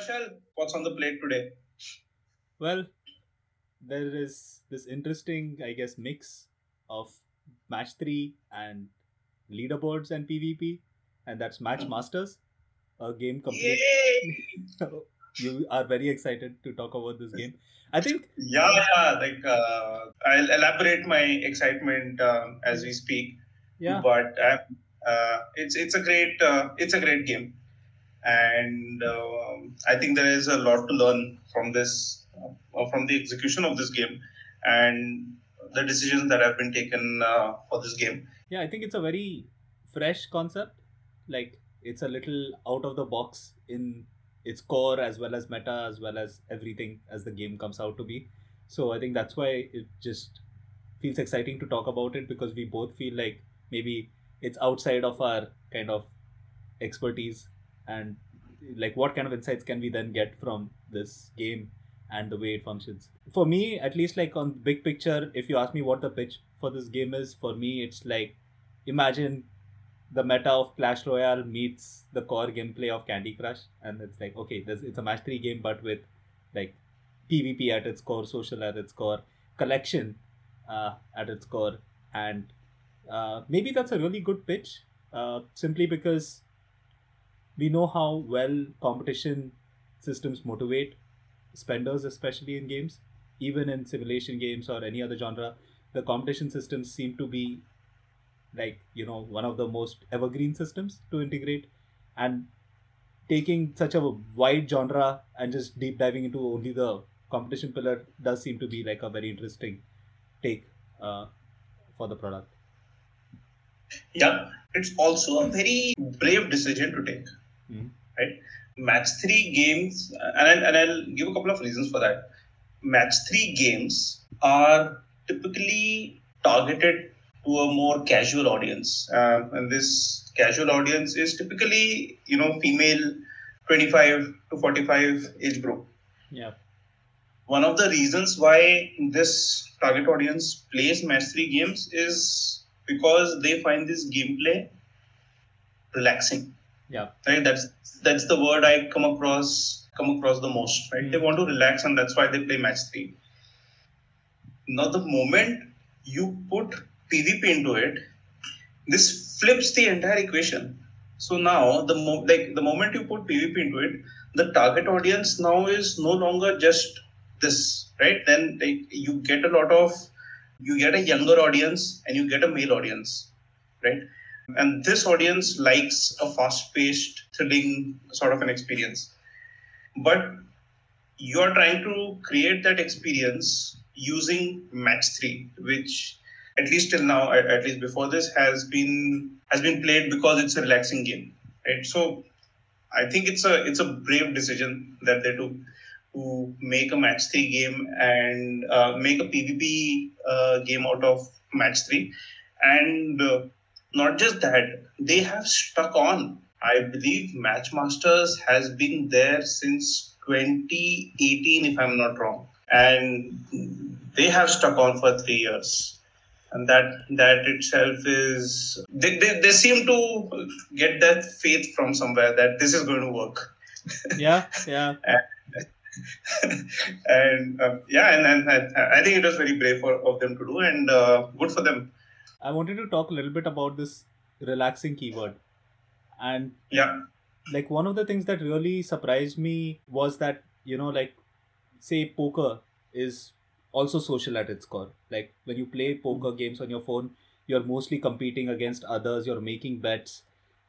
Harshal, what's on the plate today? Well, there is this interesting, I guess, mix of match three and leaderboards and PvP, and that's Match Masters, a game complete. You are very excited to talk about this game. I think Yeah, yeah. Like uh, I'll elaborate my excitement um, as we speak. yeah, But uh, uh, it's it's a great uh, it's a great game, and um I think there is a lot to learn from this uh, from the execution of this game and the decisions that have been taken uh, for this game. yeah, I think it's a very fresh concept. Like it's a little out of the box in its core as well as meta as well as everything as the game comes out to be. So I think that's why it just feels exciting to talk about it because we both feel like maybe it's outside of our kind of expertise and like what kind of insights can we then get from this game and the way it functions? For me at least like on big picture if you ask me what the pitch for this game is for me it's like imagine the meta of clash royale meets the core gameplay of candy crush. And it's like okay this it's a match 3 game but with like pvp at its core social at its core collection uh, at its core. And uh, maybe that's a really good pitch uh, simply because we know how well competition systems motivate spenders especially in games. Even in simulation games or any other genre the competition systems seem to be like you know one of the most evergreen systems to integrate. And taking such a wide genre and just deep diving into only the competition pillar does seem to be like a very interesting take uh, for the product. Yeah, it's also a very brave decision to take. Mhm. Right? Match three games, and I'll, and I'll give a couple of reasons for that. Match three games are typically targeted to a more casual audience, um, and this casual audience is typically, you know, female, twenty-five to forty-five age group. yeah One of the reasons why this target audience plays match three games is because they find this gameplay relaxing. Yeah Right? That's that's the word I come across come across the most. Right? They want to relax and that's why they play match three. Now the moment you put PvP into it, this flips the entire equation. So now the mo- like the moment you put PvP into it, the target audience now is no longer just this, right? Then like, you get a lot of you get a younger audience and you get a male audience, right? And this audience likes a fast-paced, thrilling sort of an experience. But you are trying to create that experience using match three, which at least till now, at, at least before this, has been has been played because it's a relaxing game, right? So I think it's a it's a brave decision that they took to make a match three game and uh, make a PvP uh, game out of match three, and uh, not just that, they have stuck on. I believe Matchmasters has been there since 2018, if I'm not wrong, and they have stuck on for three years. And that that itself is they, they, they seem to get that faith from somewhere that this is going to work. Yeah yeah. And uh, yeah and, and, and i think it was very brave for, of them to do and uh, good for them i wanted to talk a little bit about this relaxing keyword. And yeah. like one of the things that really surprised me was that you know like say poker is also social at its core. Like when you play poker games on your phone you're mostly competing against others you're making bets.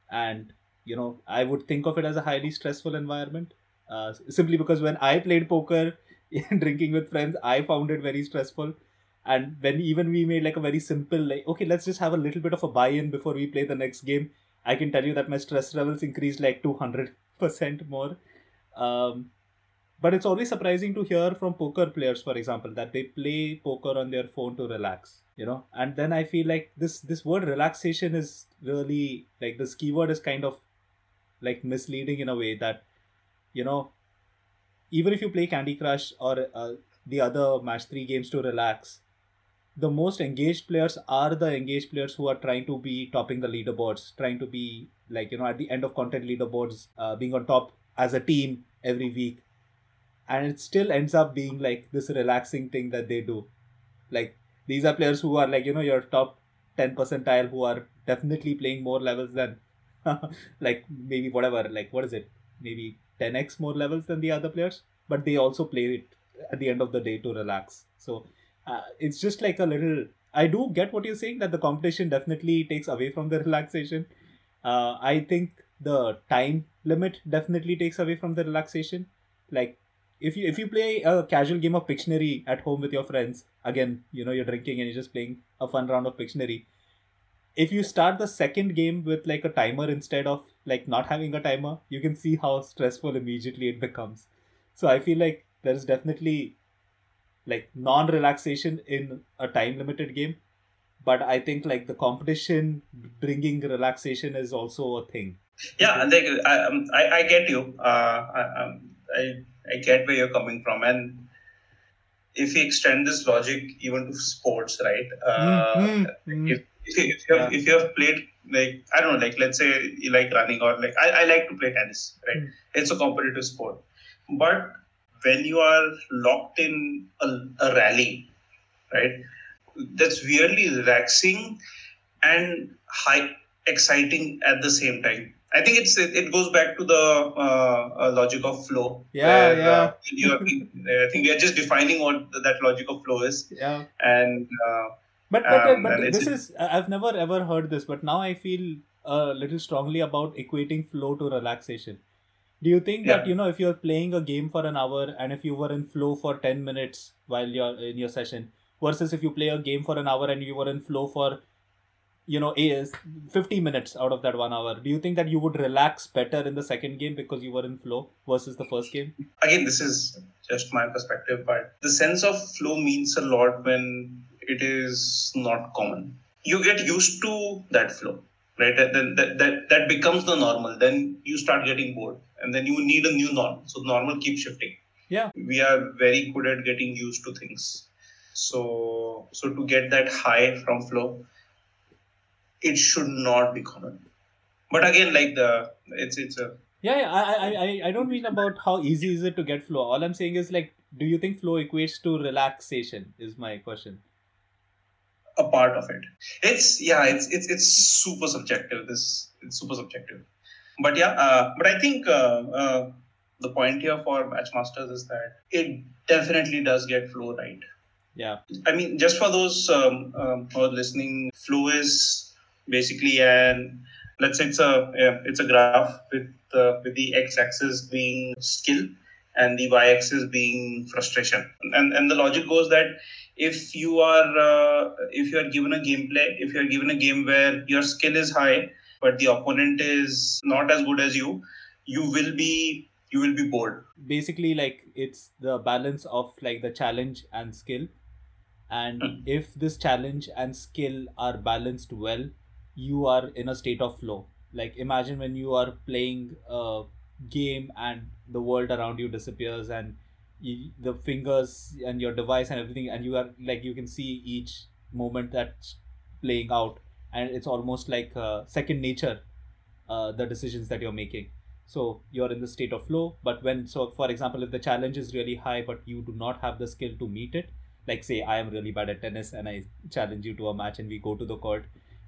And you know i would think of it as a highly stressful environment uh, simply because when i played poker drinking with friends i found it very stressful and when even we made like a very simple like okay let's just have a little bit of a buy-in before we play the next game. I can tell you that my stress levels increased like 200% more. Um, but it's always surprising to hear from poker players for example that they play poker on their phone to relax you know? And then i feel like this this word relaxation is really like this keyword is kind of like misleading in a way that you know even if you play candy crush or uh, the other match 3 games to relax the most engaged players are the engaged players who are trying to be topping the leaderboards trying to be like you know at the end of content leaderboards uh, being on top as a team every week. And it still ends up being like this relaxing thing that they do. Like these are players who are like you know your top 10 percentile who are definitely playing more levels than like maybe whatever like what is it? Maybe 10x more levels than the other players but they also play it at the end of the day to relax. So uh, it's just like a little i do get what you're saying that the competition definitely takes away from the relaxation uh, i think the time limit definitely takes away from the relaxation like if you if you play a casual game of Pictionary at home with your friends, again, you know, you're drinking and you're just playing a fun round of Pictionary. If you start the second game with like a timer instead of like not having a timer, you can see how stressful immediately it becomes. So I feel like there's definitely like non-relaxation in a time limited game, but I think like the competition bringing relaxation is also a thing. Yeah, I think I, um, I, I get you. Uh, I, um, I I get where you're coming from, and if you extend this logic even to sports, right? Uh, mm-hmm. If, if, you, if, you have, Yeah. if you have played like I don't know, like let's say you like running or like I, I like to play tennis, right? Mm. It's a competitive sport, but when you are locked in a, a rally, right? That's weirdly relaxing and high exciting at the same time. I think it's it, it goes back to the uh, uh, logic of flow. Yeah, where, yeah. Uh, you are, I think we are just defining what that logic of flow is, Yeah. and uh, But but, Um, but this is I've never ever heard this, but now I feel a little strongly about equating flow to relaxation. Do you think that you know if you're playing a game for an hour and if you were in flow for ten minutes while you're in your session versus if you play a game for an hour and you were in flow for you know is 50 minutes out of that one hour do you think that you would relax better in the second game because you were in flow versus the first game again, this is just my perspective, but the sense of flow means a lot when it is not common. You get used to that flow, right? That, that, that, that becomes the normal. Then you start getting bored, and then you need a new norm. So normal keeps shifting. Yeah. we are very good at getting used to things. So, so to get that high from flow, it should not be common. But again, like the it's it's a Yeah, yeah. I, I, I, I don't mean about how easy is it to get flow. All I'm saying is like, do you think flow equates to relaxation? Is my question. a part of it. It's yeah, it's it's it's super subjective. This it's super subjective. But yeah, uh, but I think uh, uh, the point here for Matchmasters is that it definitely does get flow right. Yeah. I mean, just for those um, um, who are listening, flow is basically an let's say it's a yeah, it's a graph with uh, with the x-axis being skill and the y-axis being frustration. And and the logic goes that if you are uh, if you are given a gameplay, if you are given a game where your skill is high but the opponent is not as good as you, you will be you will be bored. Basically, like it's the balance of like the challenge and skill. And Hmm. if this challenge and skill are balanced well, you are in a state of flow. Like imagine when you are playing a game and the world around you disappears and you, the fingers and your device and everything and you are like you can see each moment that's playing out and it's almost like uh, second nature uh, the decisions that you're making. So you're in the state of flow but when so for example if the challenge is really high but you do not have the skill to meet it like say i am really bad at tennis and i challenge you to a match and we go to the court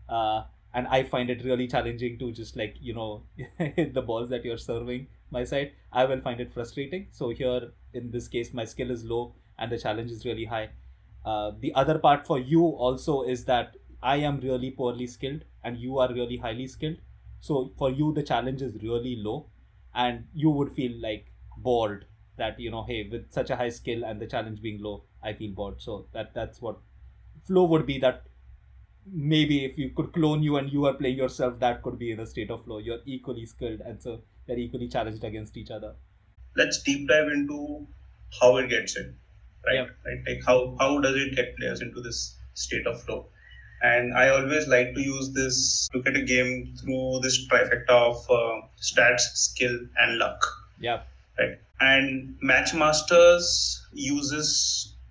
uh, and i find it really challenging to just like you know hit the balls that you're serving my side i will find it frustrating. So here in this case my skill is low and the challenge is really high. Uh, the other part for you also is that i am really poorly skilled and you are really highly skilled so for you the challenge is really low and you would feel like bored that you know hey with such a high skill and the challenge being low i feel bored so that that's what flow would be that maybe if you could clone you and you are playing yourself that could be in a state of flow you're equally skilled and so they're equally challenged against each other Let's deep dive into how it gets in, right? Yeah. Right, like how how does it get players into this state of flow? And I always like to use this look at a game through this trifecta of uh, stats, skill, and luck. yeah right and matchmasters uses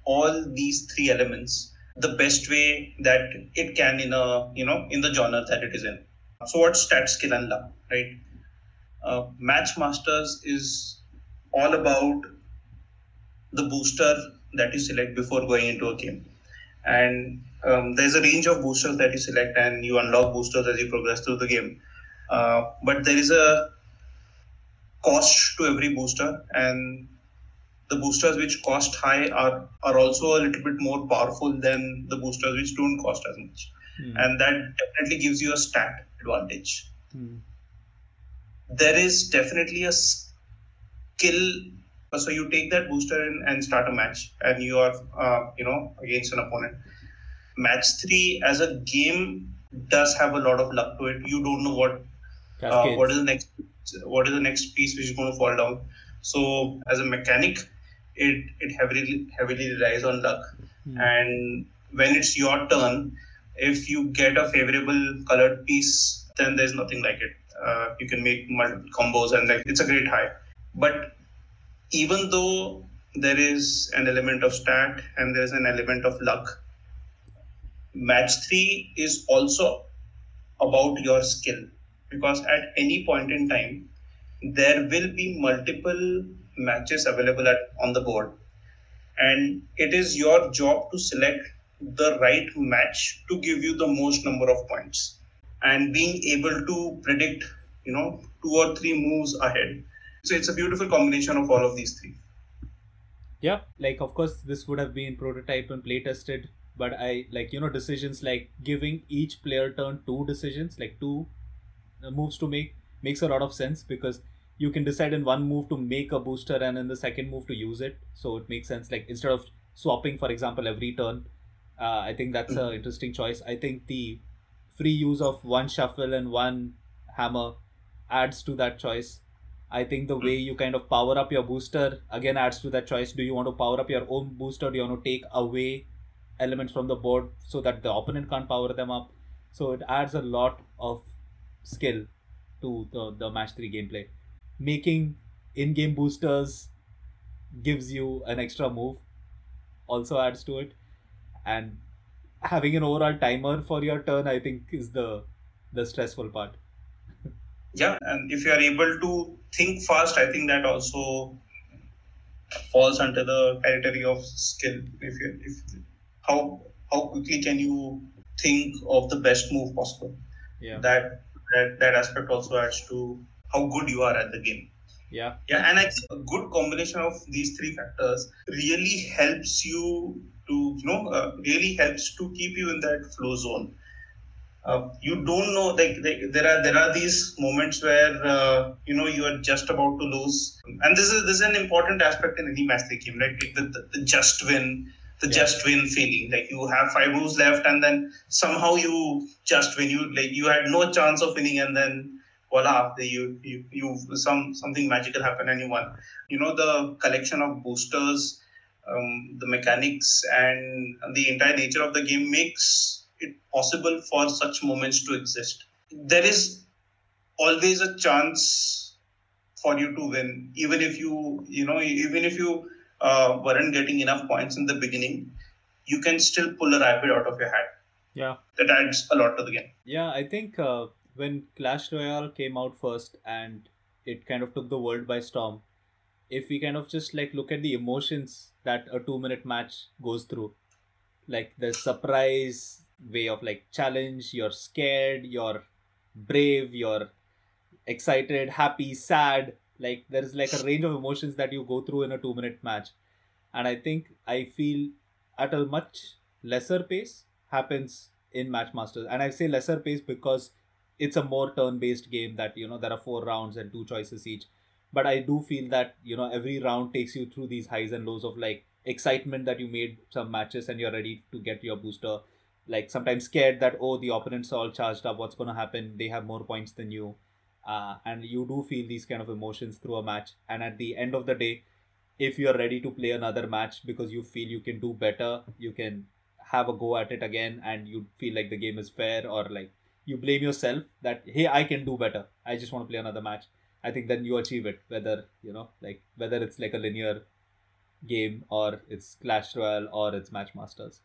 all these three elements the best way that it can in a you know in the genre that it is in so what's stat skill and luck right uh, matchmasters is all about the booster that you select before going into a game. And um, there's a range of boosters that you select, and you unlock boosters as you progress through the game. Uh, but there is a cost to every booster, and the boosters which cost high are, are also a little bit more powerful than the boosters which don't cost as much. Hmm. And that definitely gives you a stat advantage. Hmm. There is definitely a skill. So you take that booster and start a match, and you are, uh, you know, against an opponent. Match three as a game does have a lot of luck to it. You don't know what uh, what is the next what is the next piece which is going to fall down so as a mechanic it it heavily heavily relies on luck Hmm. and when it's your turn if you get a favorable colored piece then there's nothing like it uh, you can make multiple combos and like it's a great high but even though there is an element of stat and there's an element of luck match 3 is also about your skill. Because at any point in time there will be multiple matches available at, on the board. And it is your job to select the right match to give you the most number of points. And being able to predict you know two or three moves ahead. So it's a beautiful combination of all of these three. Yeah like of course this would have been prototype and play tested but i like you know decisions like giving each player turn two decisions like two uh, moves to make makes a lot of sense because you can decide in one move to make a booster and in the second move to use it. So it makes sense. Like instead of swapping for example every turn uh, i think that's an interesting choice. I think the free use of one shuffle and one hammer adds to that choice. I think the way you kind of power up your booster again adds to that choice. Do you want to power up your own booster? Do you want to take away elements from the board so that the opponent can't power them up? So it adds a lot of skill to the, the match three gameplay. Making in-game boosters gives you an extra move, also adds to it, and having an overall timer for your turn, I think, is the the stressful part. yeah and if you are able to think fast i think that also falls under the territory of skill if you if how how quickly can you think of the best move possible? Yeah, that that, that aspect also adds to how good you are at the game. Yeah, yeah and I think a good combination of these three factors really helps you to you know uh, really helps to keep you in that flow zone. Uh, you don't know like, like there are there are these moments where uh, you know you are just about to lose. And this is this is an important aspect in any match game right? The, the, the just win the Yeah. just win feeling. Like you have five moves left and then somehow you just win. You like you had no chance of winning and then voila the- you you, you some something magical happened and you won. You know the collection of boosters um, the mechanics and the entire nature of the game makes it possible for such moments to exist. There is always a chance for you to win even if you you know even if you uh, weren't getting enough points in the beginning you can still pull a rabbit out of your hat yeah. that adds a lot to the game Yeah, I think uh, when Clash Royale came out first and it kind of took the world by storm, if we kind of just like look at the emotions that a two minute match goes through, like the surprise way of like challenge, you're scared, you're brave, you're excited, happy, sad, like there's like a range of emotions that you go through in a two minute match. And I think I feel at a much lesser pace happens in Matchmasters. And I say lesser pace because it's a more turn based game that, you know, there are four rounds and two choices each. But I do feel that, you know, every round takes you through these highs and lows of like excitement that you made some matches and you're ready to get your booster. Like sometimes scared that, oh, the opponents are all charged up, what's going to happen? They have more points than you. Uh, and you do feel these kind of emotions through a match. And at the end of the day, if you're ready to play another match because you feel you can do better, you can have a go at it again and you feel like the game is fair or like you blame yourself that hey I can do better. I just want to play another match. I think then you achieve it, whether you know, like whether it's like a linear game or it's Clash Royale or it's match masters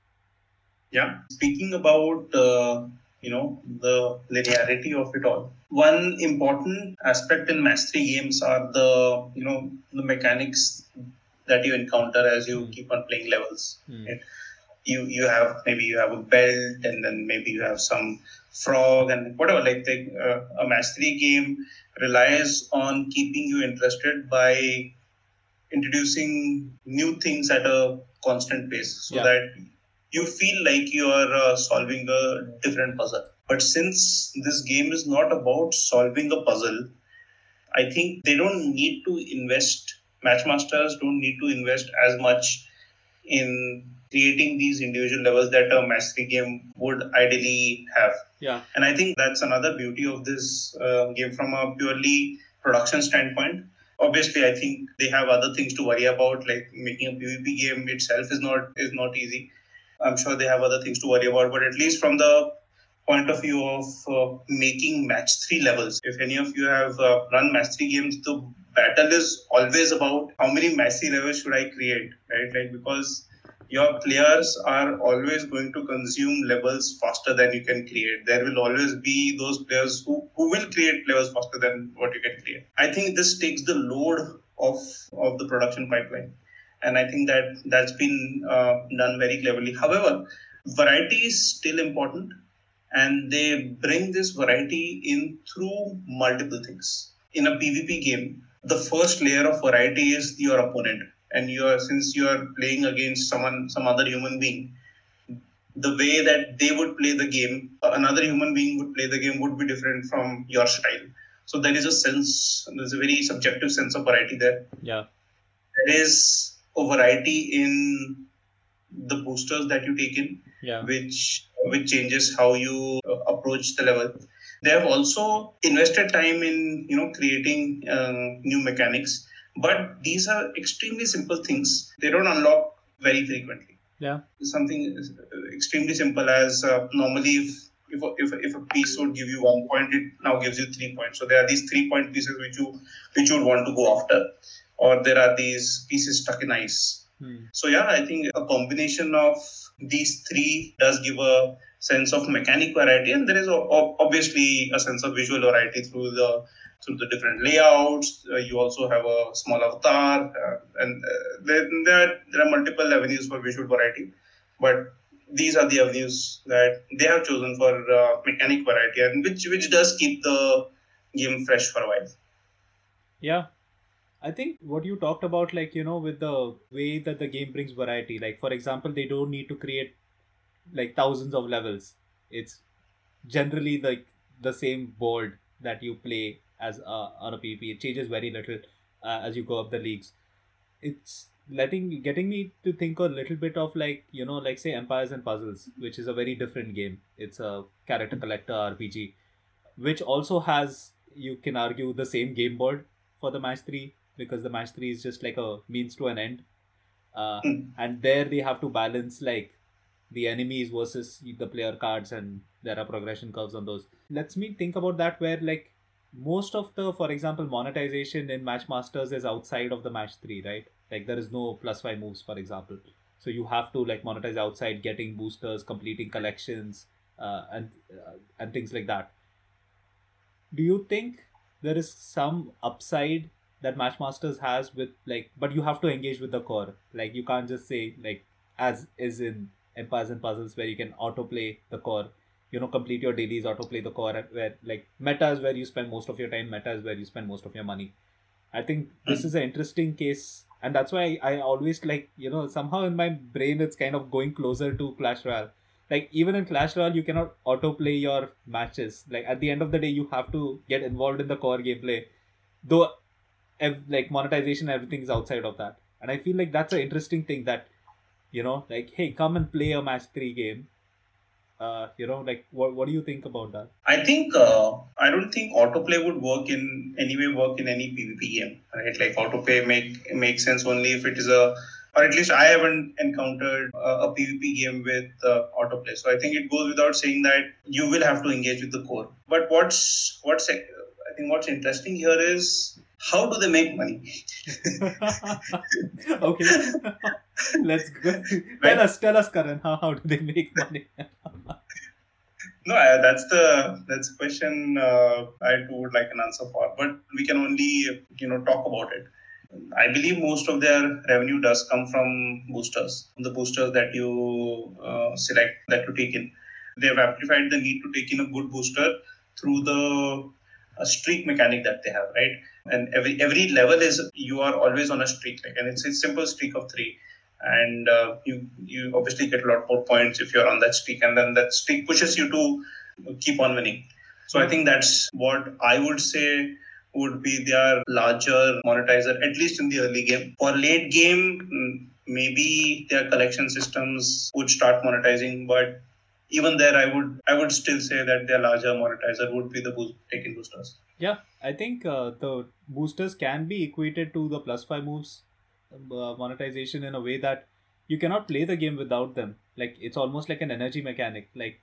yeah speaking about uh, you know the linearity of it all. One important aspect in match three games are the you know the mechanics that you encounter as you keep on playing levels. Hmm. Right? You you have maybe you have a belt and then maybe you have some frog and whatever. Like the, uh, a match three game relies on keeping you interested by introducing new things at a constant pace so Yeah. that you feel like you are uh, solving a different puzzle. But since this game is not about solving a puzzle, I think they don't need to invest, Matchmasters don't need to invest as much in creating these individual levels that a match three game would ideally have. Yeah. And I think that's another beauty of this uh, game from a purely production standpoint. Obviously, I think they have other things to worry about, like making a PvP game itself is not is not easy. I'm sure they have other things to worry about, but at least from the point of view of uh, making match three levels, if any of you have uh, run match three games, the battle is always about how many match three levels should I create, right? Like because your players are always going to consume levels faster than you can create. There will always be those players who, who will create levels faster than what you can create. I think this takes the load of of the production pipeline, and I think that that's been uh, done very cleverly. However, variety is still important, and they bring this variety in through multiple things. In a PvP game, the first layer of variety is your opponent and you are since you are playing against someone some other human being the way that they would play the game another human being would play the game would be different from your style so there is a sense there's a very subjective sense of variety there Yeah. there is a variety in the boosters that you take in Yeah. which which changes how you uh, approach the level. They have also invested time in you know creating uh, new mechanics but these are extremely simple things. They don't unlock very frequently. Yeah. something extremely simple as uh, normally if, if, a- if, a- if a piece would give you one point it now gives you three points. So there are these three point pieces which you which you would want to go after or there are these pieces stuck in ice Hmm. so yeah, I think a combination of these three does give a sense of mechanic variety, and there is obviously a sense of visual variety through the through the different layouts. Uh, you also have a small avatar, uh, and uh, there, there are, there are multiple avenues for visual variety, but these are the avenues that they have chosen for uh, mechanic variety, and which which does keep the game fresh for a while. Yeah. I think what you talked about, like, you know, with the way that the game brings variety, like, for example, they don't need to create like thousands of levels. It's generally like the same board that you play as on a PvP. It changes very little uh, as you go up the leagues. It's letting getting me to think a little bit of like you know like say empires and puzzles which is a very different game it's a character collector rpg which also has you can argue the same game board for the match 3 because the match 3 is just like a means to an end. Uh, Hmm. and there they have to balance like the enemies versus the player cards and there are progression curves on those. Lets me think about that where like most of the for example monetization in match masters is outside of the match 3 right? Like there is no plus 5 moves for example. So you have to like monetize outside getting boosters completing collections uh, and uh, and things like that. Do you think there is some upside that matchmasters has with like but you have to engage with the core. Like you can't just say like as is in empires and puzzles where you can autoplay the core. You know complete your dailies autoplay the core where like meta is where you spend most of your time meta is where you spend most of your money. I think this is an interesting case and that's why I, always like you know somehow in my brain it's kind of going closer to clash royale. Like even in clash royale you cannot autoplay your matches. Like at the end of the day you have to get involved in the core gameplay. Though ev- like monetization everything is outside of that and i feel like that's an interesting thing that you know like hey come and play a match 3 game uh you know like what, what do you think about that I think uh, I don't think autoplay would work in any way work in any PvP game, right? Like autoplay make makes sense only if it is a, or at least I haven't encountered a, a PvP game with uh, autoplay. So I think it goes without saying that you will have to engage with the core. But what's what's think what's interesting here is how do they make money? okay let's go tell us tell us karan how, how do they make money No, I, that's the that's the question uh, I would like an answer for. But we can only you know talk about it. I believe most of their revenue does come from boosters, the boosters that you uh, select, that you take in. They have amplified the need to take in a good booster through the uh, streak mechanic that they have, right? And every every level is you are always on a streak, like, and it's a simple streak of three, and uh, you you obviously get a lot more points if you're on that streak, and then that streak pushes you to keep on winning. So I think that's what I would say would be their larger monetizer, at least in the early game. For late game, maybe their collection systems would start monetizing, but even there, I would I would still say that their larger monetizer would be the boost, taken boosters. Yeah, I think uh, the boosters can be equated to the plus five moves uh, monetization in a way that you cannot play the game without them. Like it's almost like an energy mechanic. Like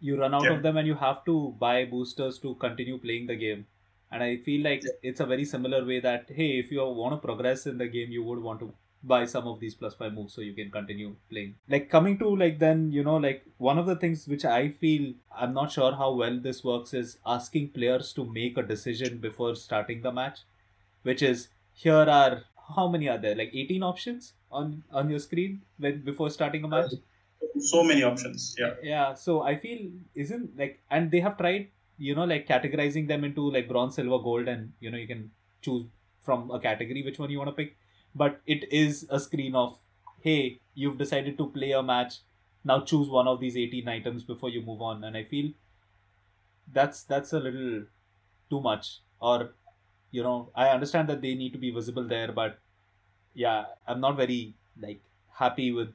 you run out Yeah. of them and you have to buy boosters to continue playing the game. And I feel like it's a very similar way that hey, if you want to progress in the game, you would want to buy some of these plus five moves so you can continue playing. Like coming to like then you know like one of the things which I feel I'm not sure how well this works is asking players to make a decision before starting the match, which is here are how many are there like 18 options on on your screen when before starting a match So many options. Yeah. yeah so i feel isn't like and they have tried you know like categorizing them into like bronze silver gold and you know you can choose from a category which one you want to pick but it is a screen of hey you've decided to play a match now choose one of these 18 items before you move on and i feel that's that's a little too much or you know i understand that they need to be visible there but yeah i'm not very like happy with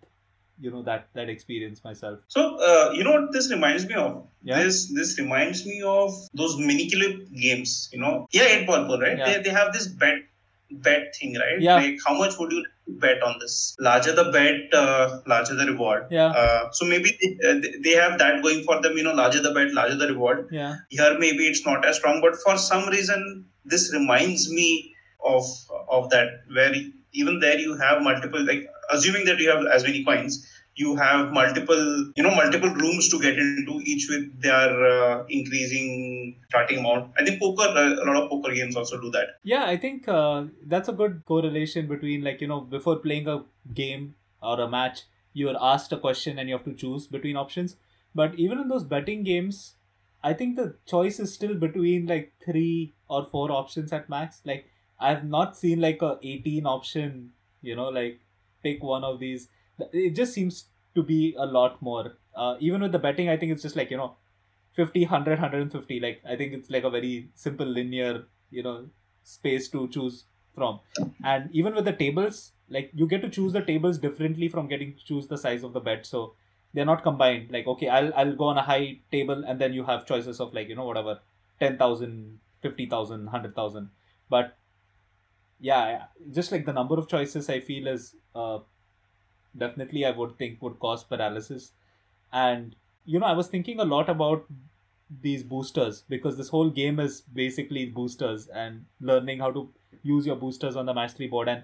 you know that that experience myself So uh, you know what this reminds me of? Yeah. This this reminds me of those Miniclip games. You know, yeah, eight ball pool, right? Yeah. They, they have this bet bet thing, right? Yeah. Like how much would you bet on this? Larger the bet, uh, larger the reward. yeah Uh, so maybe they, uh, they- they have that going for them. You know, larger the bet, larger the reward. yeah Here maybe it's not as strong, but for some reason this reminds me of of that where even there you have multiple like assuming that you have as many coins you have multiple you know multiple rooms to get into each with their uh, increasing starting amount. I think poker a lot of poker games also do that. Yeah i think uh, that's a good correlation between like you know before playing a game or a match you are asked a question and you have to choose between options. But even in those betting games i think the choice is still between like three or four options at max. Like i've not seen like a 18 option you know like pick one of these it just seems to be a lot more. Uh, even with the betting i think it's just like you know 50 100 150 like i think it's like a very simple linear you know space to choose from. And even with the tables like you get to choose the tables differently from getting to choose the size of the bet. So they're not combined. Like okay i'll i'll go on a high table and then you have choices of like you know whatever 10000 50000 100000 but yeah just like the number of choices i feel is uh, definitely i would think would cause paralysis. And you know i was thinking a lot about these boosters because this whole game is basically boosters and learning how to use your boosters on the mastery board. And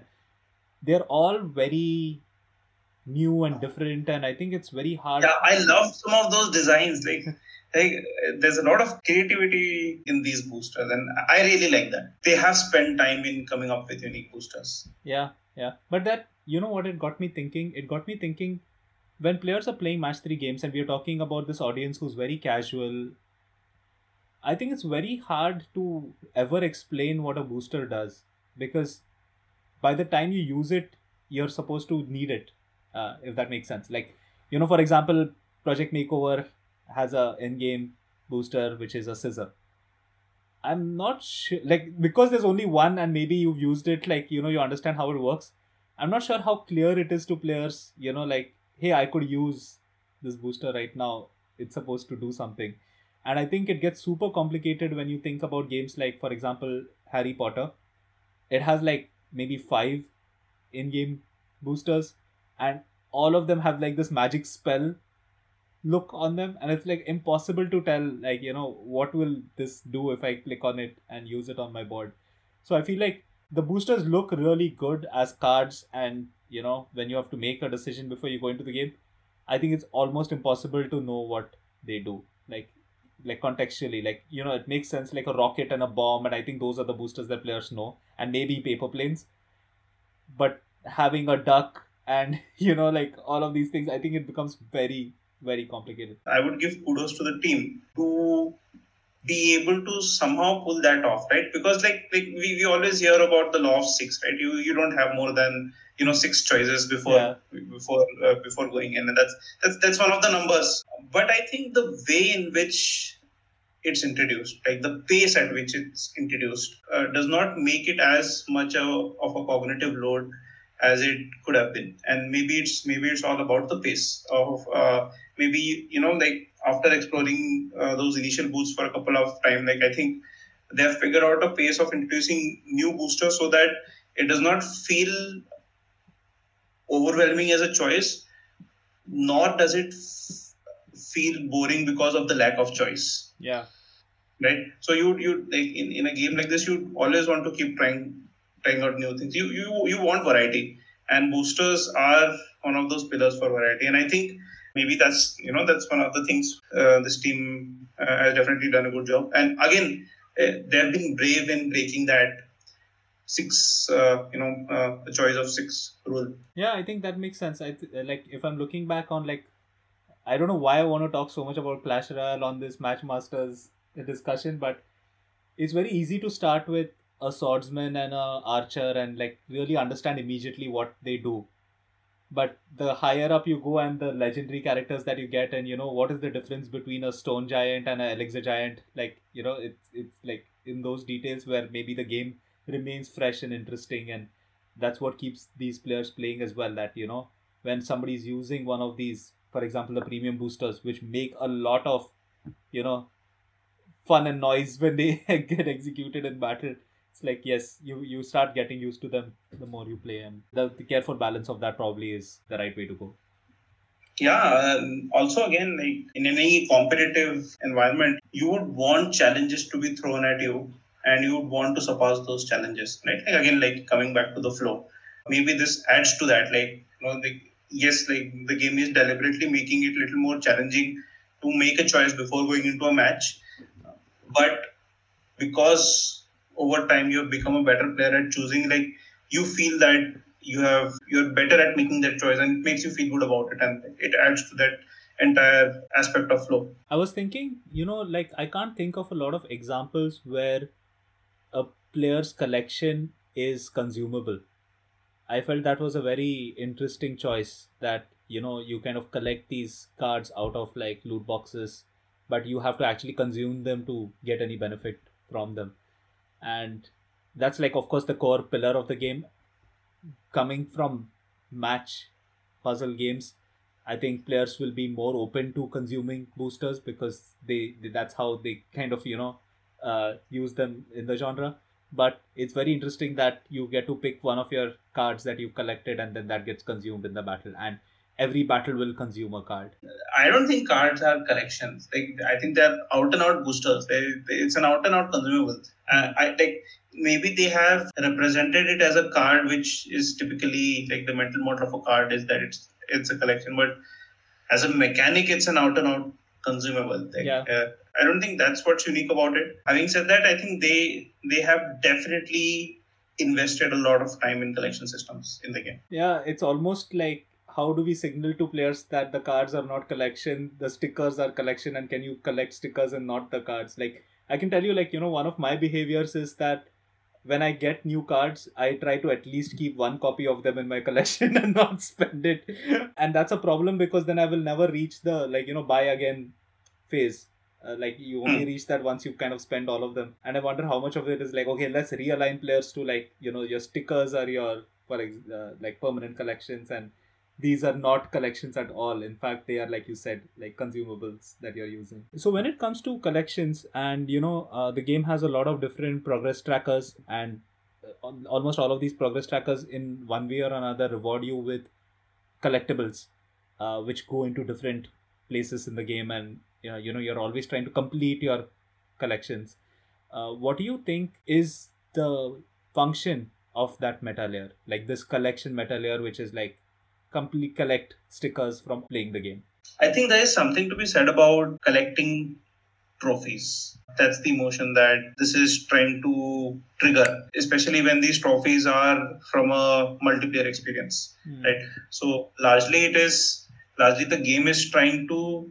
they're all very new and different and i think it's very hard yeah i love some of those designs. Like like there's a lot of creativity in these boosters and i really like that. They have spent time in coming up with unique boosters. Yeah, yeah. But that, you know what it got me thinking? It got me thinking when players are playing match three games and we are talking about this audience who's very casual, I think it's very hard to ever explain what a booster does because by the time you use it, you're supposed to need it, uh, if that makes sense. Like, you know, for example, Project Makeover has a in-game booster which is a scissor. I'm not sure, like, because there's only one and maybe you've used it, like, you know, you understand how it works. I'm not sure how clear it is to players, you know, like, hey, I could use this booster right now. It's supposed to do something. And I think it gets super complicated when you think about games like, for example, Harry Potter. It has like maybe five in game boosters, and all of them have like this magic spell look on them and it's like impossible to tell like you know what will this do if i click on it and use it on my board. So i feel like the boosters look really good as cards and you know when you have to make a decision before you go into the game i think it's almost impossible to know what they do. Like like contextually like you know it makes sense like a rocket and a bomb and i think those are the boosters that players know and maybe paper planes. But having a duck and you know like all of these things i think it becomes very very complicated. I would give kudos to the team to be able to somehow pull that off right? Because like like we, we always hear about the law of six right? You you don't have more than you know six choices before Yeah. before uh, before going in and that's that's that's one of the numbers. But i think the way in which it's introduced like the pace at which it's introduced uh, does not make it as much a, of a cognitive load as it could have been. And maybe it's maybe it's all about the pace of uh, maybe you know like after exploring uh, those initial boosts for a couple of time like i think they have figured out a pace of introducing new boosters so that it does not feel overwhelming as a choice nor does it f- feel boring because of the lack of choice. Yeah. Right? So you you like in, in a game like this you always want to keep trying trying out new things. You you you want variety. And boosters are one of those pillars for variety. And i think maybe that's you know that's one of the things uh, this team uh, has definitely done a good job. And again uh, they have been brave in breaking that six uh, you know uh, the choice of six rule. Yeah i think that makes sense. I th- like if i'm looking back on like i don't know why i want to talk so much about clash royale on this match masters discussion but it's very easy to start with a swordsman and a archer and like really understand immediately what they do. But the higher up you go and the legendary characters that you get and you know what is the difference between a stone giant and an elixir giant? Like you know it's it's like in those details where maybe the game remains fresh and interesting and that's what keeps these players playing as well that you know when somebody's using one of these for example the premium boosters which make a lot of you know fun and noise when they get executed in battle it's like yes you you start getting used to them the more you play and the, the careful balance of that probably is the right way to go. Yeah um, also again like in any competitive environment you would want challenges to be thrown at you and you would want to surpass those challenges right? Like again like coming back to the flow. Maybe this adds to that like you know like yes like the game is deliberately making it a little more challenging to make a choice before going into a match. But because over time you have become a better player at choosing like you feel that you have you're better at making that choice and it makes you feel good about it and it adds to that entire aspect of flow. I was thinking you know like i can't think of a lot of examples where a player's collection is consumable. I felt that was a very interesting choice that you know you kind of collect these cards out of like loot boxes but you have to actually consume them to get any benefit from them and that's like of course the core pillar of the game. Coming from match puzzle games i think players will be more open to consuming boosters because they, they that's how they kind of you know uh, use them in the genre. But it's very interesting that you get to pick one of your cards that you've collected and then that gets consumed in the battle. And every battle will consume a card. I don't think cards are collections. Like i think they're out and out boosters. They, they, it's an out and out consumable. Uh, i like maybe they have represented it as a card which is typically like the mental model of a card is that it's it's a collection but as a mechanic it's an out and out consumable like, Yeah. uh, i don't think that's what's unique about it. Having said that i think they they have definitely invested a lot of time in collection systems in the game. Yeah it's almost like how do we signal to players that the cards are not collection the stickers are collection and can you collect stickers and not the cards? Like i can tell you like you know one of my behaviors is that when i get new cards i try to at least keep one copy of them in my collection and not spend it. And that's a problem because then i will never reach the like you know buy again phase. Uh, like you only Hmm. reach that once you kind of spend all of them. And i wonder how much of it is like okay let's realign players to like you know your stickers are your for ex- uh, like permanent collections and these are not collections at all. In fact they are like you said like consumables that you're using. So when it comes to collections and you know uh, the game has a lot of different progress trackers and uh, almost all of these progress trackers in one way or another reward you with collectibles uh, which go into different places in the game and you know, you know you're always trying to complete your collections. Uh, what do you think is the function of that meta layer? Like this collection meta layer which is like complete collect stickers from playing the game I think there is something to be said about collecting trophies. That's the emotion that this is trying to trigger, especially when these trophies are from a multiplayer experience, Hmm. right? So largely it is largely the game is trying to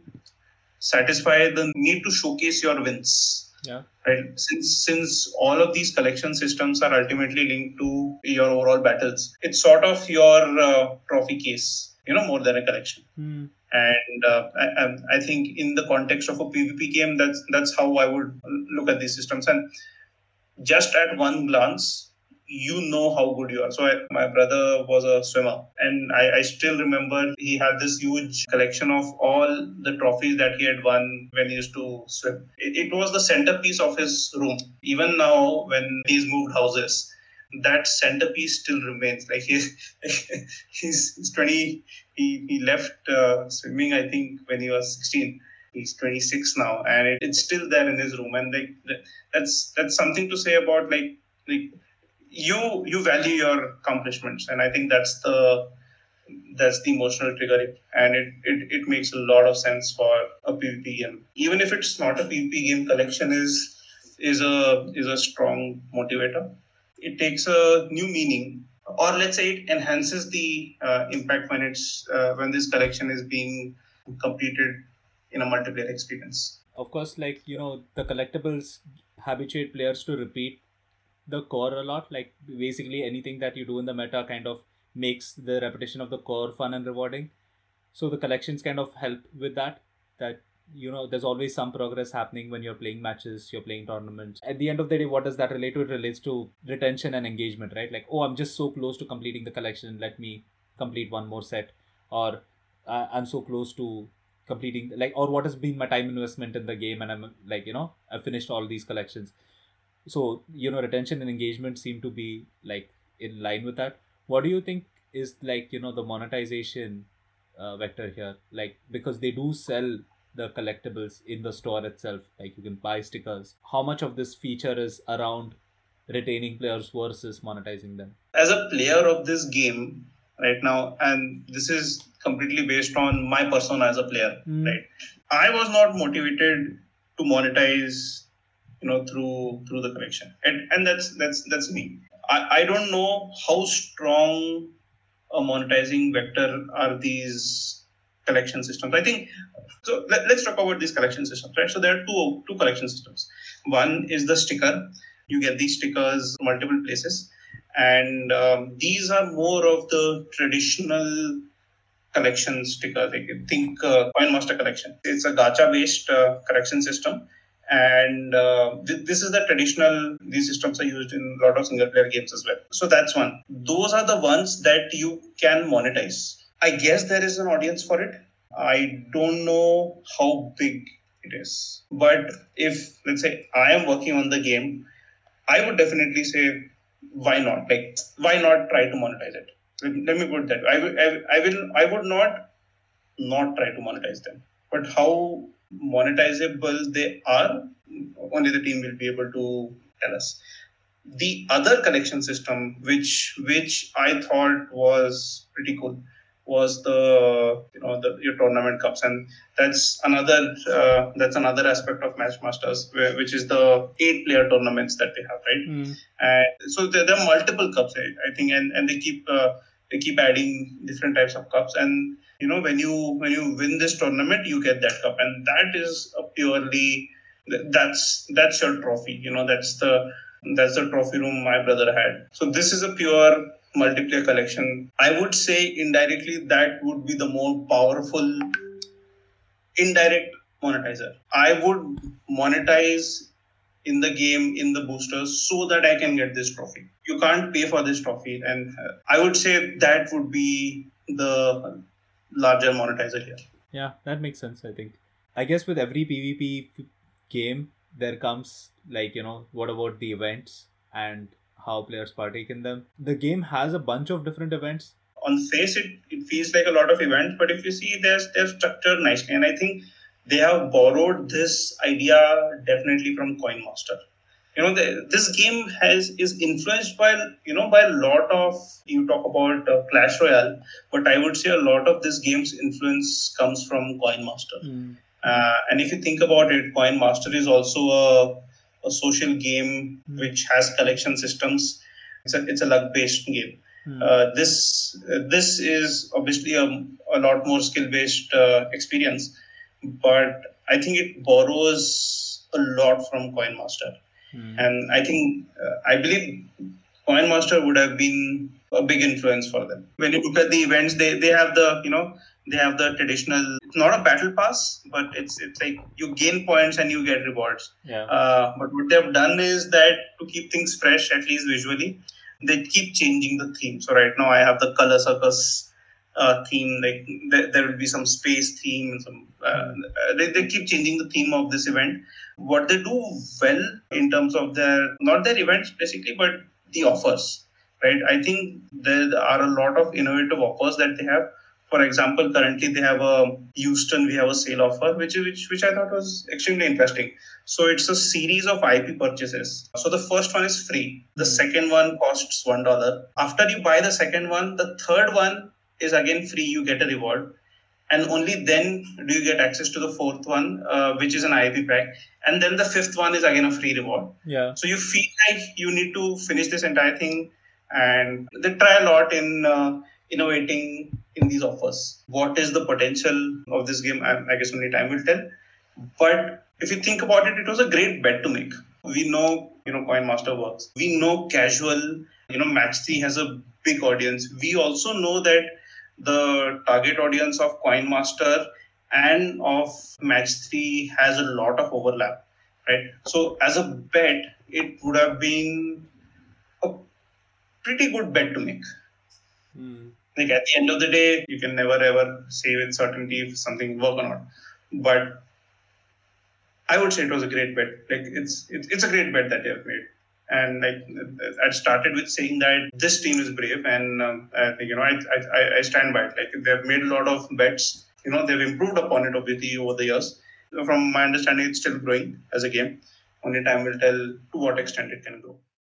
satisfy the need to showcase your wins Yeah. right since since all of these collection systems are ultimately linked to your overall battles. It's sort of your uh, trophy case you know more than a collection. Hmm. and uh, I, I- I think in the context of a pvp game that's that's how i would look at these systems. And just at one glance you know how good you are. So I, my brother was a swimmer and I, I still remember he had this huge collection of all the trophies that he had won when he used to swim. It, it was the centerpiece of his room. Even now when he's moved houses that centerpiece still remains. Like he, he's, he's 20 he, he left uh, swimming i think when he was 16 he's 26 now and it, it's still there in his room. And like that- that's that's something to say about like like you you value your accomplishments and i think that's the that's the emotional trigger. And it, it it makes a lot of sense for a pvp game. Even if it's not a pvp game collection is is a is a strong motivator it takes a new meaning or let's say it enhances the uh, impact when it's uh, when this collection is being completed in a multiplayer experience Of course, like you know, the collectibles habituate players to repeat the core a lot. Like basically anything that you do in the meta kind of makes the repetition of the core fun and rewarding. So the collections kind of help with that. That you know, there's always some progress happening when you're playing matches, you're playing tournaments. At the end of the day, what does that relate to? It relates to retention and engagement, right? Like, oh, I'm just so close to completing the collection. Let me complete one more set, or uh, I'm so close to completing like or what has been my time investment in the game and i'm like you know i've finished all these collections so you know retention and engagement seem to be like in line with that what do you think is like you know the monetization uh, vector here like because they do sell the collectibles in the store itself. Like you can buy stickers. How much of this feature is around retaining players versus monetizing them? As a player of this game right now and this is completely based on my persona as a player Mm. right? I was not motivated to monetize you know through through the collection. And and that's that's that's me. I i don't know how strong a monetizing vector are these collection systems i think so let, let's talk about these collection systems right so there are two two collection systems one is the sticker you get these stickers multiple places and um, these are more of the traditional collection stickers. Like think uh, Coin Master Collection. It's a gacha based uh, collection system, and uh, th- this is the traditional. These systems are used in a lot of single player games as well. So that's one. Those are the ones that you can monetize. I guess there is an audience for it. I don't know how big it is, but if let's say I am working on the game, I would definitely say why not? Like, why not try to monetize it? Let, me put that. I I, I will, I would not not try to monetize them. But how monetizable they are, only the team will be able to tell us. The other collection system, which which I thought was pretty cool, was the you know the your tournament cups, and that's another uh, that's another aspect of Match Masters, where, which is the eight player tournaments that they have, right? and so there, there are multiple cups I, I think and, and they keep uh, they keep adding different types of cups. And you know when you when you win this tournament you get that cup. And that is a purely that's that's your trophy. You know that's the that's the trophy room my brother had. So this is a pure multiplayer collection i would say indirectly that would be the more powerful indirect monetizer i would monetize in the game in the boosters so that I can get this trophy. You can't pay for this trophy, and uh, I would say that would be the larger monetizer here. Yeah, that makes sense. I think. I guess with every PvP game, there comes like you know what about the events and how players partake in them. The game has a bunch of different events. On face, it, it feels like a lot of events, but if you see, there's they're structured nicely, and I think they have borrowed this idea definitely from Coin Master. You know, the, this game has is influenced by you know by a lot of you talk about uh, Clash Royale, but I would say a lot of this game's influence comes from Coin Master. Uh, and if you think about it, Coin Master is also a, a social game Hmm. which has collection systems. It's a it's a luck based game. Hmm. Uh, this uh, this is obviously a, a lot more skill based uh, experience, but I think it borrows a lot from Coin Master, Hmm. and I think uh, I believe Coin Master would have been a big influence for them. When you look at the events, they they have the you know they have the traditional it's not a battle pass, but it's it's like you gain points and you get rewards. yeah. Uh, but what they've done is that to keep things fresh, at least visually, they keep changing the theme. So right now I have the color circus uh, theme. Like there, there will be some space theme. and Some uh, they, they keep changing the theme of this event. What they do well in terms of their not their events basically, but the offers. Right. I think there are a lot of innovative offers that they have. For example, currently they have a Houston. We have a sale offer, which which which I thought was extremely interesting. So it's a series of IP purchases. So the first one is free. The second one costs one dollar. After you buy the second one, the third one is again free. You get a reward, and only then do you get access to the fourth one, uh, which is an IP pack. And then the fifth one is again a free reward. yeah. So you feel like you need to finish this entire thing, and they try a lot in uh, innovating in these offers. What is the potential of this game? I, I guess only time will tell. But if you think about it, it was a great bet to make. We know, you know, Coin Master works. We know casual, you know, Match 3 has a big audience. We also know that the target audience of Coin Master and of Match 3 has a lot of overlap, right? So as a bet, it would have been pretty good bet to make. Hmm. Like at the end of the day, you can never ever say with certainty if something will work or not. But I would say it was a great bet. Like it's it's, it's a great bet that you have made. And like I started with saying that this team is brave, and um, I you know I, I I stand by it. Like they've made a lot of bets. You know they've improved upon it obviously over the years. From my understanding, it's still growing as a game. Only time will tell to what extent it can grow.